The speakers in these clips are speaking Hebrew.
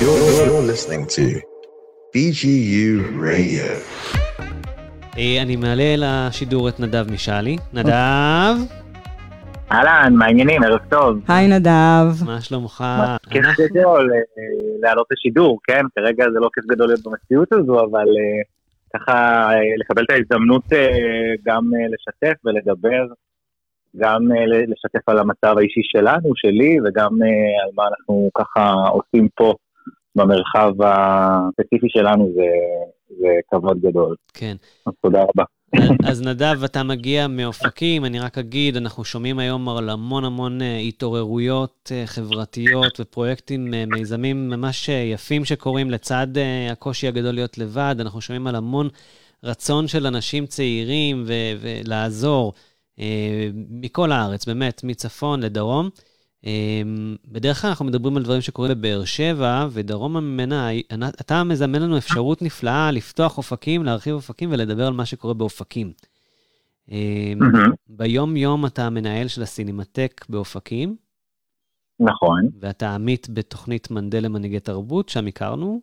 You're, you're listening to BGU Radio. אה, אני מעלה לשידור את נדב משאלי. נדב, אהלן, מה העניינים? ערב טוב. היי נדב. מה שלומך? כיף גדול אה, לעלות לשידור, כן? כרגע זה לא כיף גדול להיות במציאות הזו, אבל אה, ככה לקבל את ההזדמנות גם לשתף ולדבר, גם לשתף על המצב האישי שלנו, שלי, וגם על מה אנחנו ככה עושים פה במרחב הספציפי שלנו, זה, זה כבוד גדול. כן. אז תודה רבה. אז נדב, אתה מגיע מאופקים, אני רק אגיד, אנחנו שומעים היום על המון המון אה, התעוררויות אה, חברתיות ופרויקטים, אה, מיזמים ממש יפים שקורים לצד הקושי הגדול להיות לבד. אנחנו שומעים על המון רצון של אנשים צעירים ולעזור מכל הארץ, באמת, מצפון לדרום. אה, בדרך כלל אנחנו מדברים על דברים שקורים בבאר שבע, ודרומה ממנה, אתה מזמן לנו אפשרות נפלאה לפתוח אופקים, להרחיב אופקים ולדבר על מה שקורה באופקים. מהמם. ביום-יום אתה המנהל של הסינמטק באופקים, נכון, ואתה עמית בתוכנית מנדל למנהיגי תרבות, שם הכרנו,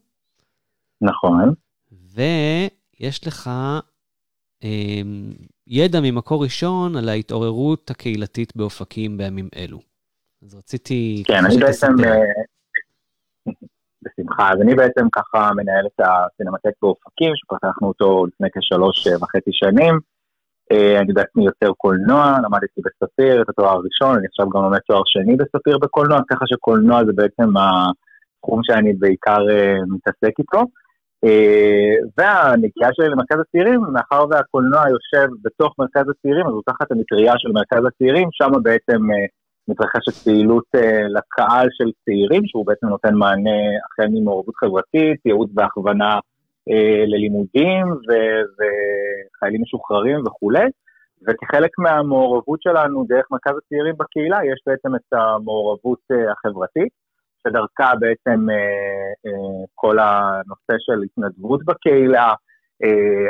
נכון. ויש לך אה, ידע ממקור ראשון על ההתעוררות הקהילתית באופקים בימים אלו. אז רציתי... כן, אני בעצם. אה, בשמחה, אז אני בעצם ככה מנהל את הסינמטק באופקים, שפתחנו אותו לפני כשלוש אה, וחצי שנים. אה, אני בעצמי יוצר קולנוע, למדתי בספיר את התואר הראשון, אני עכשיו גם לומד תואר שני בספיר בקולנוע, ככה שקולנוע זה בעצם התחום שאני בעיקר מתעסק איתו. והנגיעה שלי למרכז הצעירים, מאחר והקולנוע יושב בתוך מרכז הצעירים, אז הוא תחת המטריה של מרכז הצעירים, שם בעצם מתרחשת פעילות אה, לקהל של צעירים, שהוא בעצם נותן מענה החל ממעורבות חברתית, ייעוץ והכוונה אה, ללימודים וחיילים משוחררים וכולי. וכחלק מהמעורבות שלנו דרך מרכז הצעירים בקהילה, יש בעצם את המעורבות אה, החברתית, שדרכה בעצם כל הנושא של התנדבות בקהילה,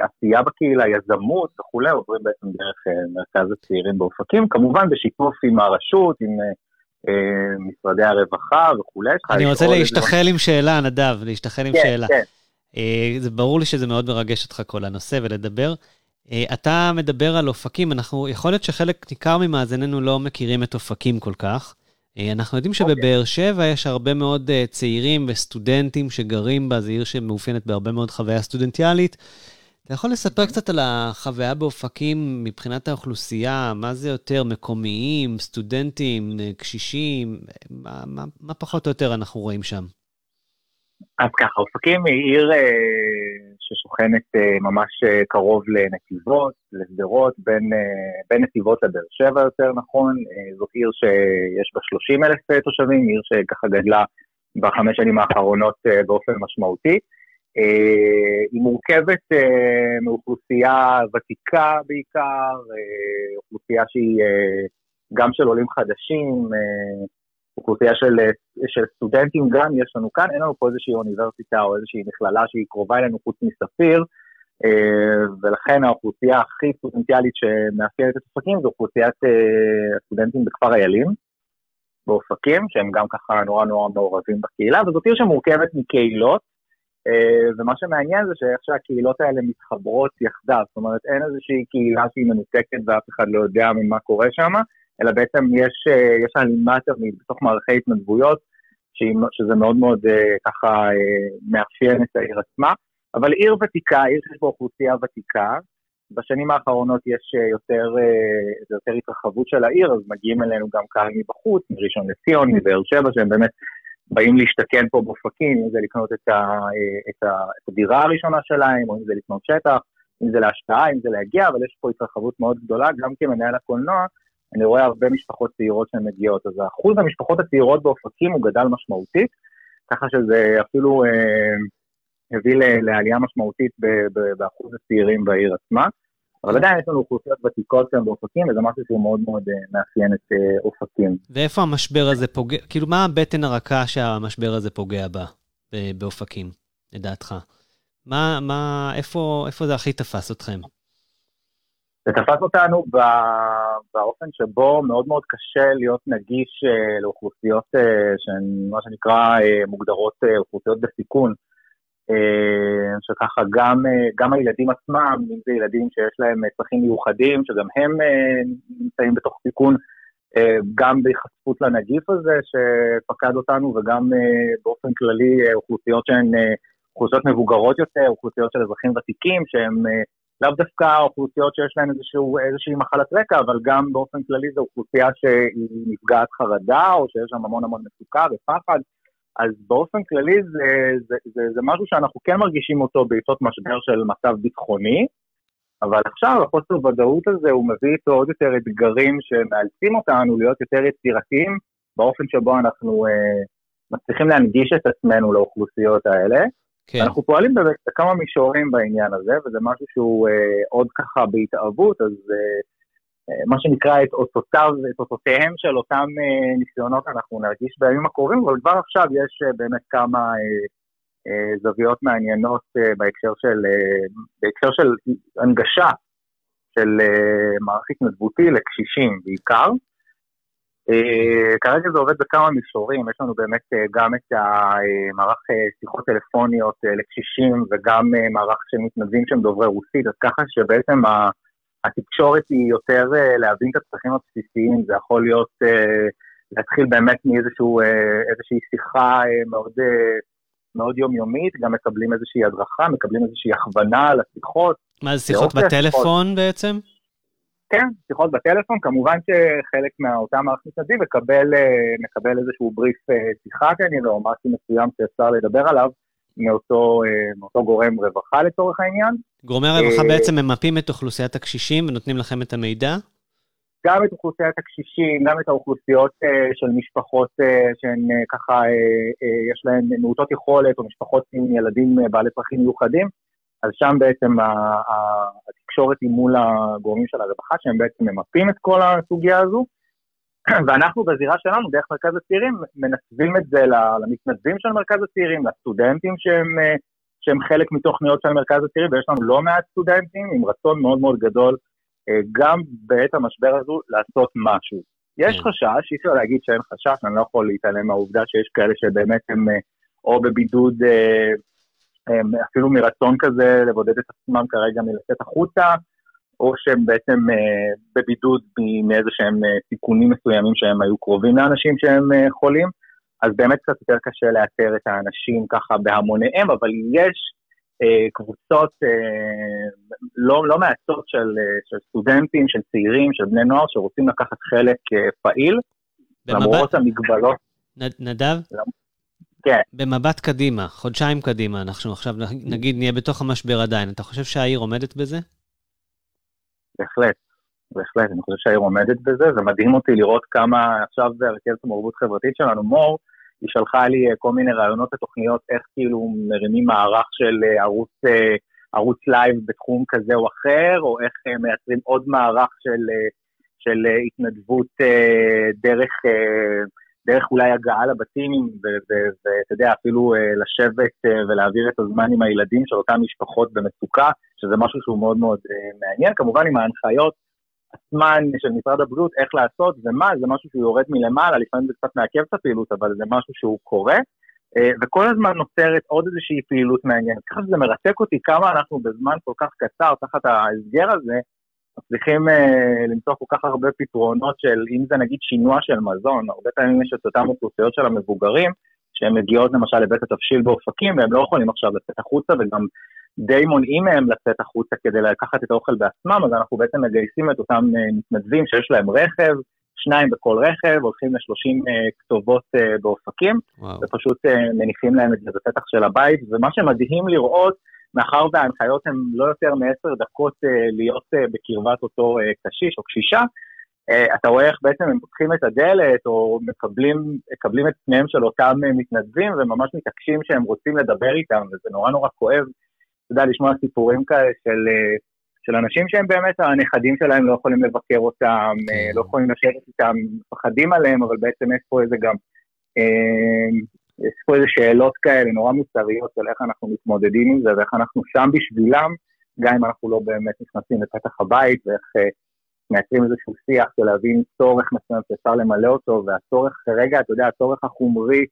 עשייה בקהילה, יזמות וכולי, עוברים בעצם דרך אה, מרכז הצעירים באופקים, כמובן בשיתוף עם הרשות, עם אה, אה, משרדי הרווחה וכולי. אני רוצה להשתחל עם שאלה, נדב, להשתחל עם כן, שאלה. כן. אה, זה ברור לי שזה מאוד מרגש אותך כל הנושא ולדבר. אה, אתה מדבר על אופקים, אנחנו, יכול להיות שחלק ניכר ממאזיננו לא מכירים את אופקים כל כך. אה, אנחנו יודעים אוקיי. שבבאר שבע יש הרבה מאוד אה, צעירים וסטודנטים שגרים בה, זו עיר שמאופיינת בהרבה מאוד חוויה סטודנטיאלית. אתה יכול לספר קצת על החוויה באופקים מבחינת האוכלוסייה, מה זה יותר מקומיים, סטודנטים, אה, קשישים, מה, מה, מה פחות או יותר אנחנו רואים שם? אז ככה, אופקים היא עיר אה, ששוכנת אה, ממש אה, קרוב לנתיבות, לשדרות, בין, בין נתיבות לבאר שבע יותר נכון. זאת עיר שיש בה 30 אלף תושבים, עיר שככה גדלה בחמש שנים האחרונות באופן משמעותי. היא מורכבת מאוכלוסייה ותיקה בעיקר, אוכלוסייה שהיא גם של עולים חדשים, אוכלוסייה של, אה, של סטודנטים גם יש לנו כאן, אין לנו פה איזושהי אוניברסיטה או איזושהי מכללה שהיא קרובה אלינו חוץ מספיר, אה, ולכן האוכלוסייה הכי סטודנטיאלית שמאפיינת את אופקים זו אוכלוסיית אה, הסטודנטים בכפר איילים, באופקים, שהם גם ככה נורא נורא מעורבים בקהילה, וזאת עיר שמורכבת מקהילות, אה, ומה שמעניין זה שאיך שהקהילות האלה מתחברות יחדיו, זאת אומרת אין איזושהי קהילה שהיא מנותקת ואף אחד לא יודע ממה קורה שם, אלא בעצם יש, אה, יש הלימה תמיד בתוך מערכי התנדבויות, שזה מאוד מאוד אה, ככה אה, מאפיין את העיר עצמה, אבל עיר ותיקה, עיר שיש בה אוכלוסייה ותיקה, בשנים האחרונות יש יותר, יותר התרחבות של העיר, אז מגיעים אלינו גם קהל מבחוץ, מראשון לציון, מבאר שבע, שהם באמת באים להשתכן פה באופקים, אם זה לקנות את, ה, את, ה, את הדירה הראשונה שלהם, או אם זה לקנות שטח, אם זה להשקעה, אם זה להגיע, אבל יש פה התרחבות מאוד גדולה, גם כמנהל הקולנוע, אני רואה הרבה משפחות צעירות שהן מגיעות, אז אחוז המשפחות הצעירות באופקים הוא גדל משמעותית, ככה שזה אפילו אה, הביא לעלייה משמעותית באחוז הצעירים בעיר עצמה. אבל עדיין יש לנו אוכלוסיות ותיקות כאן באופקים, וזה משהו שהוא מאוד מאוד אה, מאפיין את אה, אופקים. ואיפה המשבר הזה פוגע, כאילו, מה הבטן הרכה שהמשבר הזה פוגע בה, ב- באופקים, לדעתך? מה, מה, איפה, איפה זה הכי תפס אתכם? זה תפס אותנו באופן שבו מאוד מאוד קשה להיות נגיש לאוכלוסיות שהן מה שנקרא מוגדרות אוכלוסיות בסיכון. שככה גם, גם הילדים עצמם, אם זה ילדים שיש להם צרכים מיוחדים, שגם הם נמצאים בתוך סיכון, גם בהיחשפות לנגיף הזה שפקד אותנו וגם באופן כללי אוכלוסיות שהן אוכלוסיות מבוגרות יותר, אוכלוסיות של אזרחים ותיקים שהם לאו דווקא אוכלוסיות שיש להן איזשהו, איזושהי מחלת רקע, אבל גם באופן כללי זו אוכלוסייה שהיא נפגעת חרדה או שיש שם המון המון מצוקה ופחד. אז באופן כללי זה, זה, זה, זה משהו שאנחנו כן מרגישים אותו בעיתות משבר של מצב ביטחוני, אבל עכשיו החוסר ודאות הזה הוא מביא איתו עוד יותר אתגרים שמאלצים אותנו להיות יותר יצירתיים באופן שבו אנחנו אה, מצליחים להנגיש את עצמנו לאוכלוסיות האלה. כן. אנחנו פועלים בכמה מישורים בעניין הזה, וזה משהו שהוא אה, עוד ככה בהתאהבות, אז אה, אה, מה שנקרא את אותותיו, את אותותיהם של אותם אה, ניסיונות אנחנו נרגיש בימים הקרובים, אבל כבר עכשיו יש אה, באמת כמה אה, אה, זוויות מעניינות אה, בהקשר של, אה, בהקשר של הנגשה של אה, מערך התנדבותי לקשישים בעיקר. Uh, כרגע זה עובד בכמה מישורים, יש לנו באמת uh, גם את המערך uh, שיחות טלפוניות לקשישים וגם מערך של מתנדבים שהם דוברי רוסית, אז ככה שבעצם התקשורת היא יותר להבין את הצרכים הבסיסיים, זה יכול להיות להתחיל באמת מאיזושהי שיחה מאוד, מאוד יומיומית, גם מקבלים איזושהי הדרכה, מקבלים איזושהי הכוונה לשיחות. מה זה שיחות בטלפון שיחות. בעצם? כן, שיחות בטלפון, כמובן שחלק מאותם מערכת מתנדבים מקבל, אה, מקבל איזשהו בריף אה, שיחה כנראה, או משהו מסוים שאפשר לדבר עליו מאותו, אה, מאותו גורם רווחה לצורך העניין. גורמי הרווחה בעצם ממפים את אוכלוסיית הקשישים ונותנים לכם את המידע? גם את אוכלוסיית הקשישים, גם את האוכלוסיות של משפחות שהן ככה, יש להן מעוטות יכולת, או משפחות עם ילדים בעלי צרכים מיוחדים. אז שם בעצם התקשורת היא מול הגורמים של הרווחה, שהם בעצם ממפים את כל הסוגיה הזו, ואנחנו בזירה שלנו, דרך מרכז הצעירים, מנתבים את זה למתנדבים של מרכז הצעירים, לסטודנטים שהם, שהם חלק מתוכניות של מרכז הצעירים, ויש לנו לא מעט סטודנטים עם רצון מאוד מאוד גדול, אה, גם בעת המשבר הזו, לעשות משהו. יש כן. חשש, אי אפשר להגיד שאין חשש, אני לא יכול להתעלם מהעובדה שיש כאלה שבאמת הם אה, או בבידוד אה, אפילו מרצון כזה לבודד את עצמם כרגע מלצאת החוצה, או שהם בעצם אה, בבידוד מאיזה שהם אה, סיכונים מסוימים שהם היו קרובים לאנשים שהם אה, חולים, אז באמת קצת יותר קשה לאתר את האנשים ככה בהמוניהם, אבל יש קבוצות לא, לא מעטות של, של סטודנטים, של צעירים, של בני נוער, שרוצים לקחת חלק פעיל, במבט... למרות המגבלות. נדב? כן. במבט קדימה, חודשיים קדימה, אנחנו עכשיו נגיד נהיה בתוך המשבר עדיין, אתה חושב שהעיר עומדת בזה? בהחלט, בהחלט, אני חושב שהעיר עומדת בזה, זה מדהים אותי לראות כמה עכשיו זה הרכבת המעורבות חברתית שלנו, מור, היא שלחה לי אה, כל מיני רעיונות ותוכניות איך כאילו מרימים מערך של אה, ערוץ, אה, ערוץ live בתחום כזה או אחר, או איך מייצרים עוד מערך של, של התנדבות דרך... דרך אולי הגעה לבתים, ואתה יודע, אפילו אה, לשבת אה, ולהעביר את הזמן עם הילדים של אותן משפחות במצוקה, שזה משהו שהוא מאוד מאוד אה, מעניין. כמובן עם ההנחיות עצמן של משרד הבריאות, איך לעשות ומה, זה משהו שהוא יורד מלמעלה, לפעמים זה קצת מעכב את הפעילות, אבל זה משהו שהוא קורה. וכל הזמן נוצרת עוד איזושהי פעילות מעניינת. ככה שזה מרתק אותי כמה אנחנו בזמן כל כך קצר, תחת ההסגר הזה, מצליחים uh, למצוא כל כך הרבה פתרונות של, אם זה נגיד שינוע של מזון, הרבה פעמים יש את אותן אוכלוסיות של המבוגרים, שהן מגיעות למשל לבית התבשיל באופקים, והם לא יכולים עכשיו לצאת החוצה, וגם די מונעים מהם לצאת החוצה כדי לקחת את האוכל בעצמם, אז אנחנו בעצם מגייסים את אותם uh, מתנדבים שיש להם רכב, שניים בכל רכב, הולכים ל-30 uh, כתובות uh, באופקים, וואו. ופשוט uh, מניחים להם את זה בפתח של הבית, ומה שמדהים לראות, מאחר וההנחיות הן לא יותר מעשר דקות אה, להיות אה, בקרבת אותו אה, קשיש או קשישה, אתה רואה איך בעצם הם פותחים את הדלת או מקבלים, מקבלים את פניהם של אותם מתנדבים וממש מתעקשים שהם רוצים לדבר איתם, וזה נורא נורא כואב, אתה יודע, לשמוע סיפורים כאלה של, של אנשים שהם באמת, הנכדים שלהם לא יכולים לבקר אותם, לא יכולים לשבת איתם, מפחדים עליהם, אבל בעצם יש פה איזה גם יש פה איזה שאלות כאלה נורא מוסריות של איך אנחנו מתמודדים עם זה ואיך אנחנו שם בשבילם, גם אם אנחנו לא באמת נכנסים לפתח הבית, ואיך אה, מייצרים איזשהו שיח של להבין צורך מסוים שאפשר למלא אותו, והצורך כרגע, אתה יודע, הצורך החומרי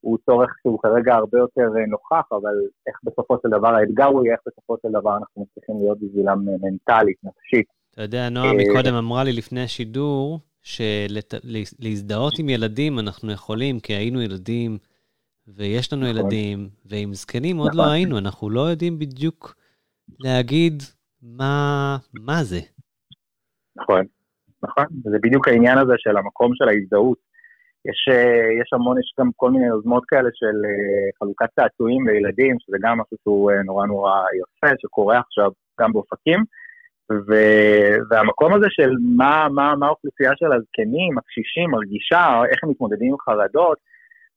הוא צורך שהוא כרגע הרבה יותר אה, נוכח, אבל איך בסופו של דבר האתגר הוא יהיה איך בסופו של דבר אנחנו מצליחים להיות בשבילם מנטלית, נפשית. אתה יודע, נועה מקודם אמרה לי לפני השידור, שלהזדהות עם ילדים אנחנו יכולים, כי היינו ילדים, ויש לנו נכון. ילדים, ועם זקנים נכון. עוד לא נכון. היינו, אנחנו לא יודעים בדיוק להגיד מה, מה זה. נכון, נכון. זה בדיוק העניין הזה של המקום של ההזדהות. יש, אה, יש המון, יש גם כל מיני יוזמות כאלה של אה, חלוקת צעצועים לילדים, שזה גם משהו שהוא אה, נורא נורא יפה, שקורה עכשיו גם באופקים. ו, והמקום הזה של מה, מה, מה האוכלוסייה של הזקנים, הקשישים, מרגישה, איך הם מתמודדים עם חרדות,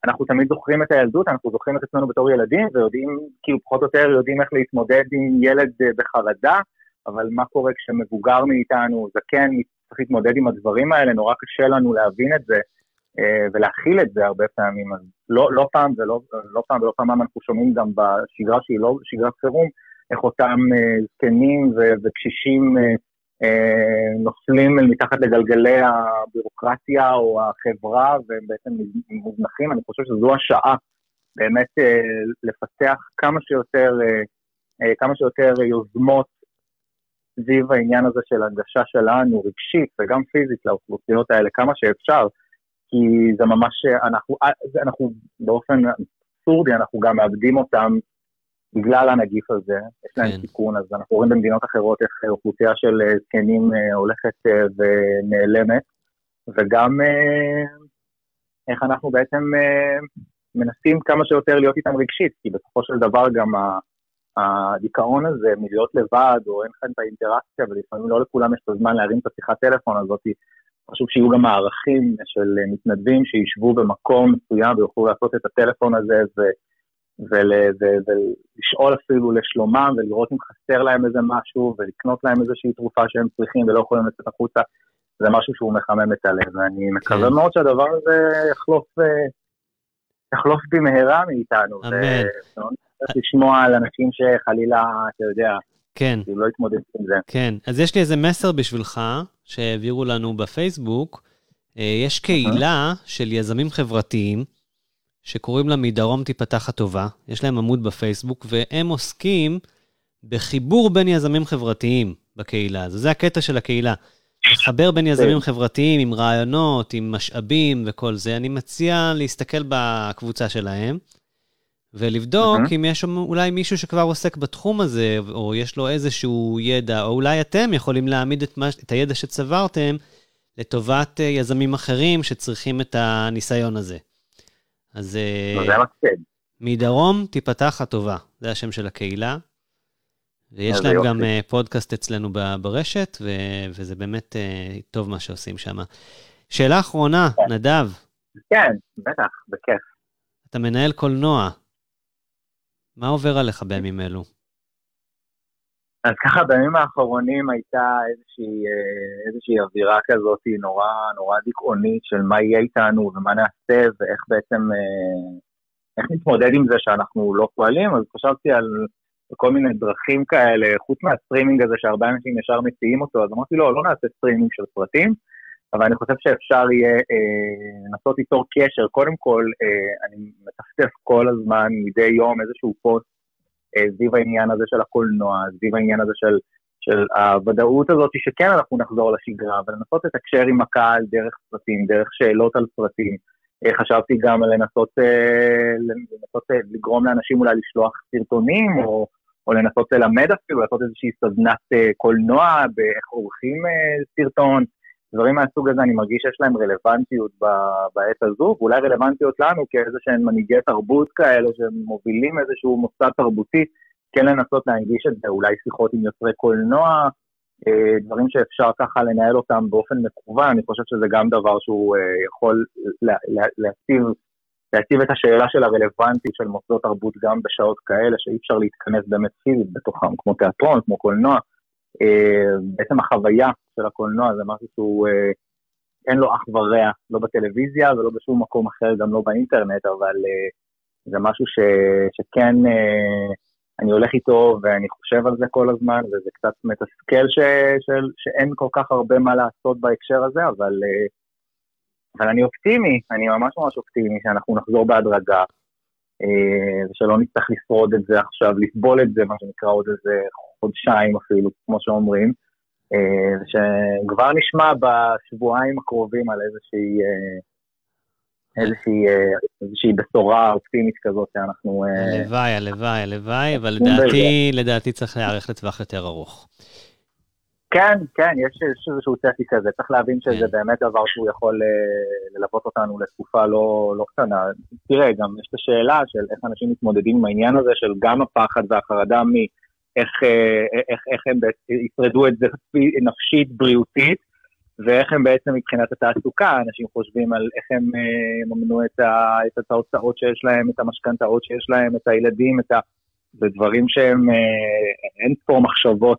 אנחנו תמיד זוכרים את הילדות, אנחנו זוכרים את עצמנו בתור ילדים, ויודעים, כאילו פחות או יותר יודעים איך להתמודד עם ילד אה, בחרדה, אבל מה קורה כשמבוגר מאיתנו, זקן, צריך להתמודד עם הדברים האלה, נורא קשה לנו להבין את זה אה, ולהכיל את זה הרבה פעמים. אז לא, לא פעם ולא לא פעם ולא פעם אנחנו שומעים גם בשגרה שהיא לא שגרת חירום, איך אותם אה, זקנים וקשישים נופלים אל מתחת לגלגלי הבירוקרטיה או החברה והם בעצם מוזנחים, אני חושב שזו השעה באמת אה, לפתח כמה שיותר, כמה שיותר יוזמות סביב העניין הזה של הנגשה שלנו, רגשית וגם פיזית לאוכלוסיות האלה, כמה שאפשר, כי זה ממש, אנחנו, אנחנו באופן אבסורדי, אנחנו גם מאבדים אותם בגלל הנגיף הזה, יש להם כן. סיכון, אז אנחנו רואים במדינות אחרות איך אוכלוסייה של אה, זקנים אה, הולכת אה, ונעלמת, וגם איך אנחנו בעצם מנסים כמה שיותר להיות איתם רגשית, כי בסופו של דבר גם הדיכאון הזה מלהיות לבד, או אין לך את האינטראקציה, ולפעמים לא לכולם יש את הזמן להרים את השיחת טלפון הזאת, חשוב שיהיו גם מערכים של מתנדבים שישבו במקום מסוים ויוכלו לעשות את הטלפון הזה, ו... ול, ו, ולשאול אפילו לשלומם ולראות אם חסר להם איזה משהו ולקנות להם איזושהי תרופה שהם צריכים ולא יכולים לצאת החוצה, זה משהו שהוא מחמם את הלב, ואני מקווה כן. מאוד שהדבר הזה יחלוף, אה, יחלוף במהרה מאיתנו. אמן. לשמוע על אנשים שחלילה, אתה יודע, כן. לא יתמודד עם זה. כן, אז יש לי איזה מסר בשבילך, שהעבירו לנו בפייסבוק. אה, יש קהילה של יזמים חברתיים, שקוראים לה מדרום תיפתח הטובה, יש להם עמוד בפייסבוק, והם עוסקים בחיבור בין יזמים חברתיים בקהילה הזו. זה הקטע של הקהילה. לחבר בין יזמים כן. חברתיים עם רעיונות, עם משאבים וכל זה. אני מציע להסתכל בקבוצה שלהם ולבדוק uh-huh. אם יש אולי מישהו שכבר עוסק בתחום הזה, או יש לו איזשהו ידע, או אולי אתם יכולים להעמיד את, מה, את הידע שצברתם לטובת אה, יזמים אחרים שצריכים את הניסיון הזה. אז... אה, זה מקסים. מדרום תיפתח הטובה, זה השם של הקהילה. ויש להם יופי. גם אה, פודקאסט אצלנו ברשת, ו- וזה באמת uh, טוב מה שעושים שם. שאלה אחרונה, כן. נדב. כן, בטח, בכיף. אתה מנהל קולנוע. מה עובר עליך בימים אלו? אז ככה בימים האחרונים הייתה איזושהי, אה, איזושהי אווירה כזאת נורא נורא דיכאונית של מה יהיה איתנו ומה נעשה ואיך בעצם, אה, איך נתמודד עם זה שאנחנו לא פועלים, אז חשבתי על כל מיני דרכים כאלה, חוץ מהסטרימינג הזה שהרבה אנשים ישר מציעים אותו, אז אמרתי לא, לא נעשה סטרימינג של סרטים, אבל אני חושב שאפשר יהיה אה, לנסות ליצור קשר. קודם כל, אה, אני מטפטף כל הזמן, מדי יום, איזשהו פוסט סביב העניין הזה של הקולנוע, סביב העניין הזה של, של הוודאות הזאת שכן אנחנו נחזור לשגרה, ולנסות לתקשר עם הקהל דרך סרטים, דרך שאלות על סרטים. אה, חשבתי גם לנסות, אה, לנסות לגרום לאנשים אולי לשלוח סרטונים, או, או לנסות ללמד אפילו, לעשות איזושהי סדנת קולנוע באיך עורכים סרטון. דברים מהסוג הזה אני מרגיש שיש להם רלוונטיות בעת הזו, ואולי רלוונטיות לנו כאיזה שהם מנהיגי תרבות כאלה שמובילים איזשהו מוסד תרבותי, כן לנסות להנגיש את זה, אולי שיחות עם יוצרי קולנוע, אה, דברים שאפשר ככה לנהל אותם באופן מקוון, אני חושב שזה גם דבר שהוא אה, יכול להציב, להציב את השאלה של הרלוונטיות של מוסדות תרבות גם בשעות כאלה, שאי אפשר להתכנס באמת פיזית בתוכם, כמו תיאטרון, כמו קולנוע. אה, בעצם החוויה של הקולנוע זה משהו שהוא אה, אין לו אח ורע, לא בטלוויזיה ולא בשום מקום אחר, גם לא באינטרנט, אבל אה, זה משהו ש, שכן אני הולך איתו ואני חושב על זה כל הזמן, וזה קצת מתסכל ש, של, שאין כל כך הרבה מה לעשות בהקשר הזה, אבל, אה, אבל אני אופטימי, אני ממש ממש אופטימי שאנחנו נחזור בהדרגה, אה, ושלא נצטרך לשרוד את זה עכשיו, לסבול את זה, מה שנקרא עוד איזה חודשיים אפילו, כמו שאומרים, אה, ושכבר נשמע בשבועיים הקרובים על איזושהי... איזושהי, אה, איזושהי בשורה אופטימית כזאת שאנחנו... אה, הלוואי, הלוואי, הלוואי, אבל לדעתי, לדעתי צריך להיערך לטווח יותר ארוך. כן, כן, יש, יש איזשהו צפי כזה, צריך להבין שזה כן. באמת דבר שהוא יכול אה, ללוות אותנו לתקופה לא, לא קטנה. תראה, גם יש את השאלה של איך אנשים מתמודדים עם העניין הזה של גם הפחד והחרדה מאיך איך, איך הם ישרדו את זה נפשית, בריאותית, ואיך הם בעצם מבחינת התעסוקה, אנשים חושבים על איך הם יממנו את, ה, את ההוצאות שיש להם, את המשכנתאות שיש להם, את הילדים, את ה... זה דברים שהם, אה, אין פה מחשבות,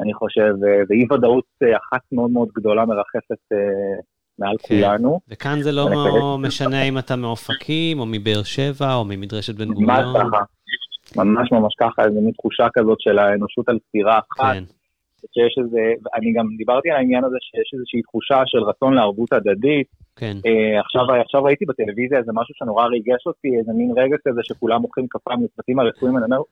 אני חושב, ואי ודאות אה, אחת מאוד מאוד גדולה מרחפת אה, מעל כן. כולנו. וכאן זה לא משנה אם אתה מאופקים, או מבאר שבע, או ממדרשת בן גוריון. ממש ככה, ממש ממש ככה, איזו מין תחושה כזאת של האנושות על ספירה אחת. כן. שיש איזה, אני גם דיברתי על העניין הזה שיש איזושהי תחושה של רצון לערבות הדדית. כן. Uh, עכשיו, עכשיו ראיתי בטלוויזיה איזה משהו שנורא ריגש אותי, איזה מין רגע כזה שכולם מוחאים כפיים לצוותים הרפואיים, אני אומר,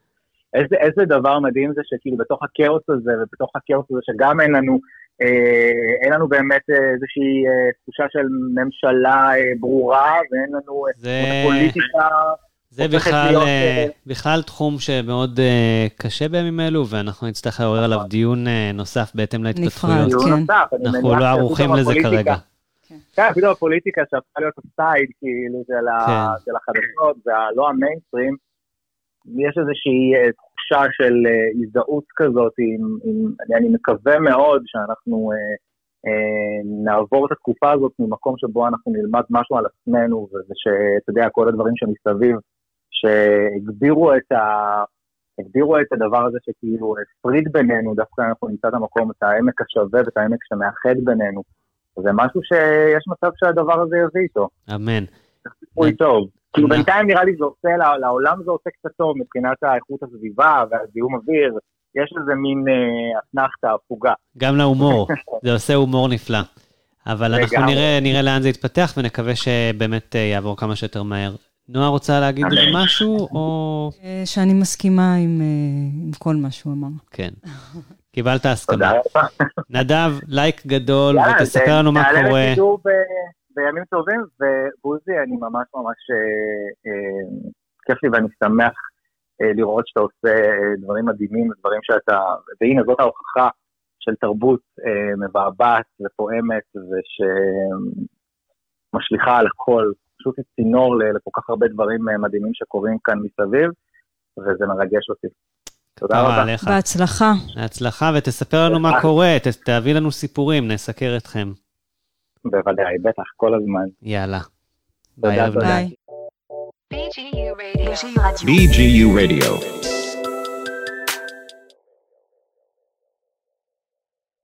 איזה, איזה דבר מדהים זה שכאילו בתוך הכאוס הזה ובתוך הכאוס הזה שגם אין לנו, אה, אין לנו באמת איזושהי אה, תחושה של ממשלה אה, ברורה ואין לנו זה... פוליטיקה. זה בכלל, להיות... אה, בכלל תחום שמאוד uh, קשה בימים אלו, ואנחנו נצטרך לעורר עליו נכון. דיון uh, נוסף בהתאם להתפתחויות. נפרד, כן. אנחנו לא ערוכים לזה כרגע. כן, כן, אפילו הפוליטיקה שהפכה להיות הסטייד, כאילו, של, כן. החדשות, ולא המיינסטרים, יש איזושהי תחושה של הזדהות כזאת, עם, עם, אני, אני מקווה מאוד שאנחנו uh, uh, נעבור את התקופה הזאת ממקום שבו אנחנו נלמד משהו על עצמנו, ושאתה יודע, כל הדברים שמסביב שהגבירו את, ה... הגבירו את הדבר הזה שכאילו הפריד בינינו, דווקא אנחנו נמצא את המקום, את העמק השווה ואת העמק שמאחד בינינו. זה משהו שיש מצב שהדבר הזה יביא איתו. אמן. סיפוי טוב. כאילו בינתיים נראה לי זה עושה, לעולם זה עושה קצת טוב מבחינת האיכות הסביבה והזיהום אוויר. יש איזה מין אה, אתנחתא, הפוגה. גם להומור, זה עושה הומור נפלא. אבל אנחנו נראה, נראה לאן זה יתפתח ונקווה שבאמת אה, יעבור כמה שיותר מהר. נועה רוצה להגיד איזה משהו, או... אה, שאני מסכימה עם, אה, עם כל מה שהוא אמר. כן. קיבלת הסכמה. נדב, לייק גדול, ותספר לנו מה קורה. יעלה לשידור בימים טובים, ובוזי, אני ממש ממש אה, כיף לי ואני שמח לראות שאתה עושה דברים מדהימים, דברים שאתה... והנה, זאת ההוכחה של תרבות מבעבעת ופועמת, ושמשליכה על הכל. פשוט צינור לכל כך הרבה דברים אה, מדהימים שקורים כאן מסביב, וזה מרגש אותי. תודה רבה. עליך. בהצלחה. בהצלחה, ותספר לנו מה קורה, תביא לנו סיפורים, נסקר אתכם. בוודאי, בטח, כל הזמן. יאללה. ביי. BGU Radio. BGU Radio.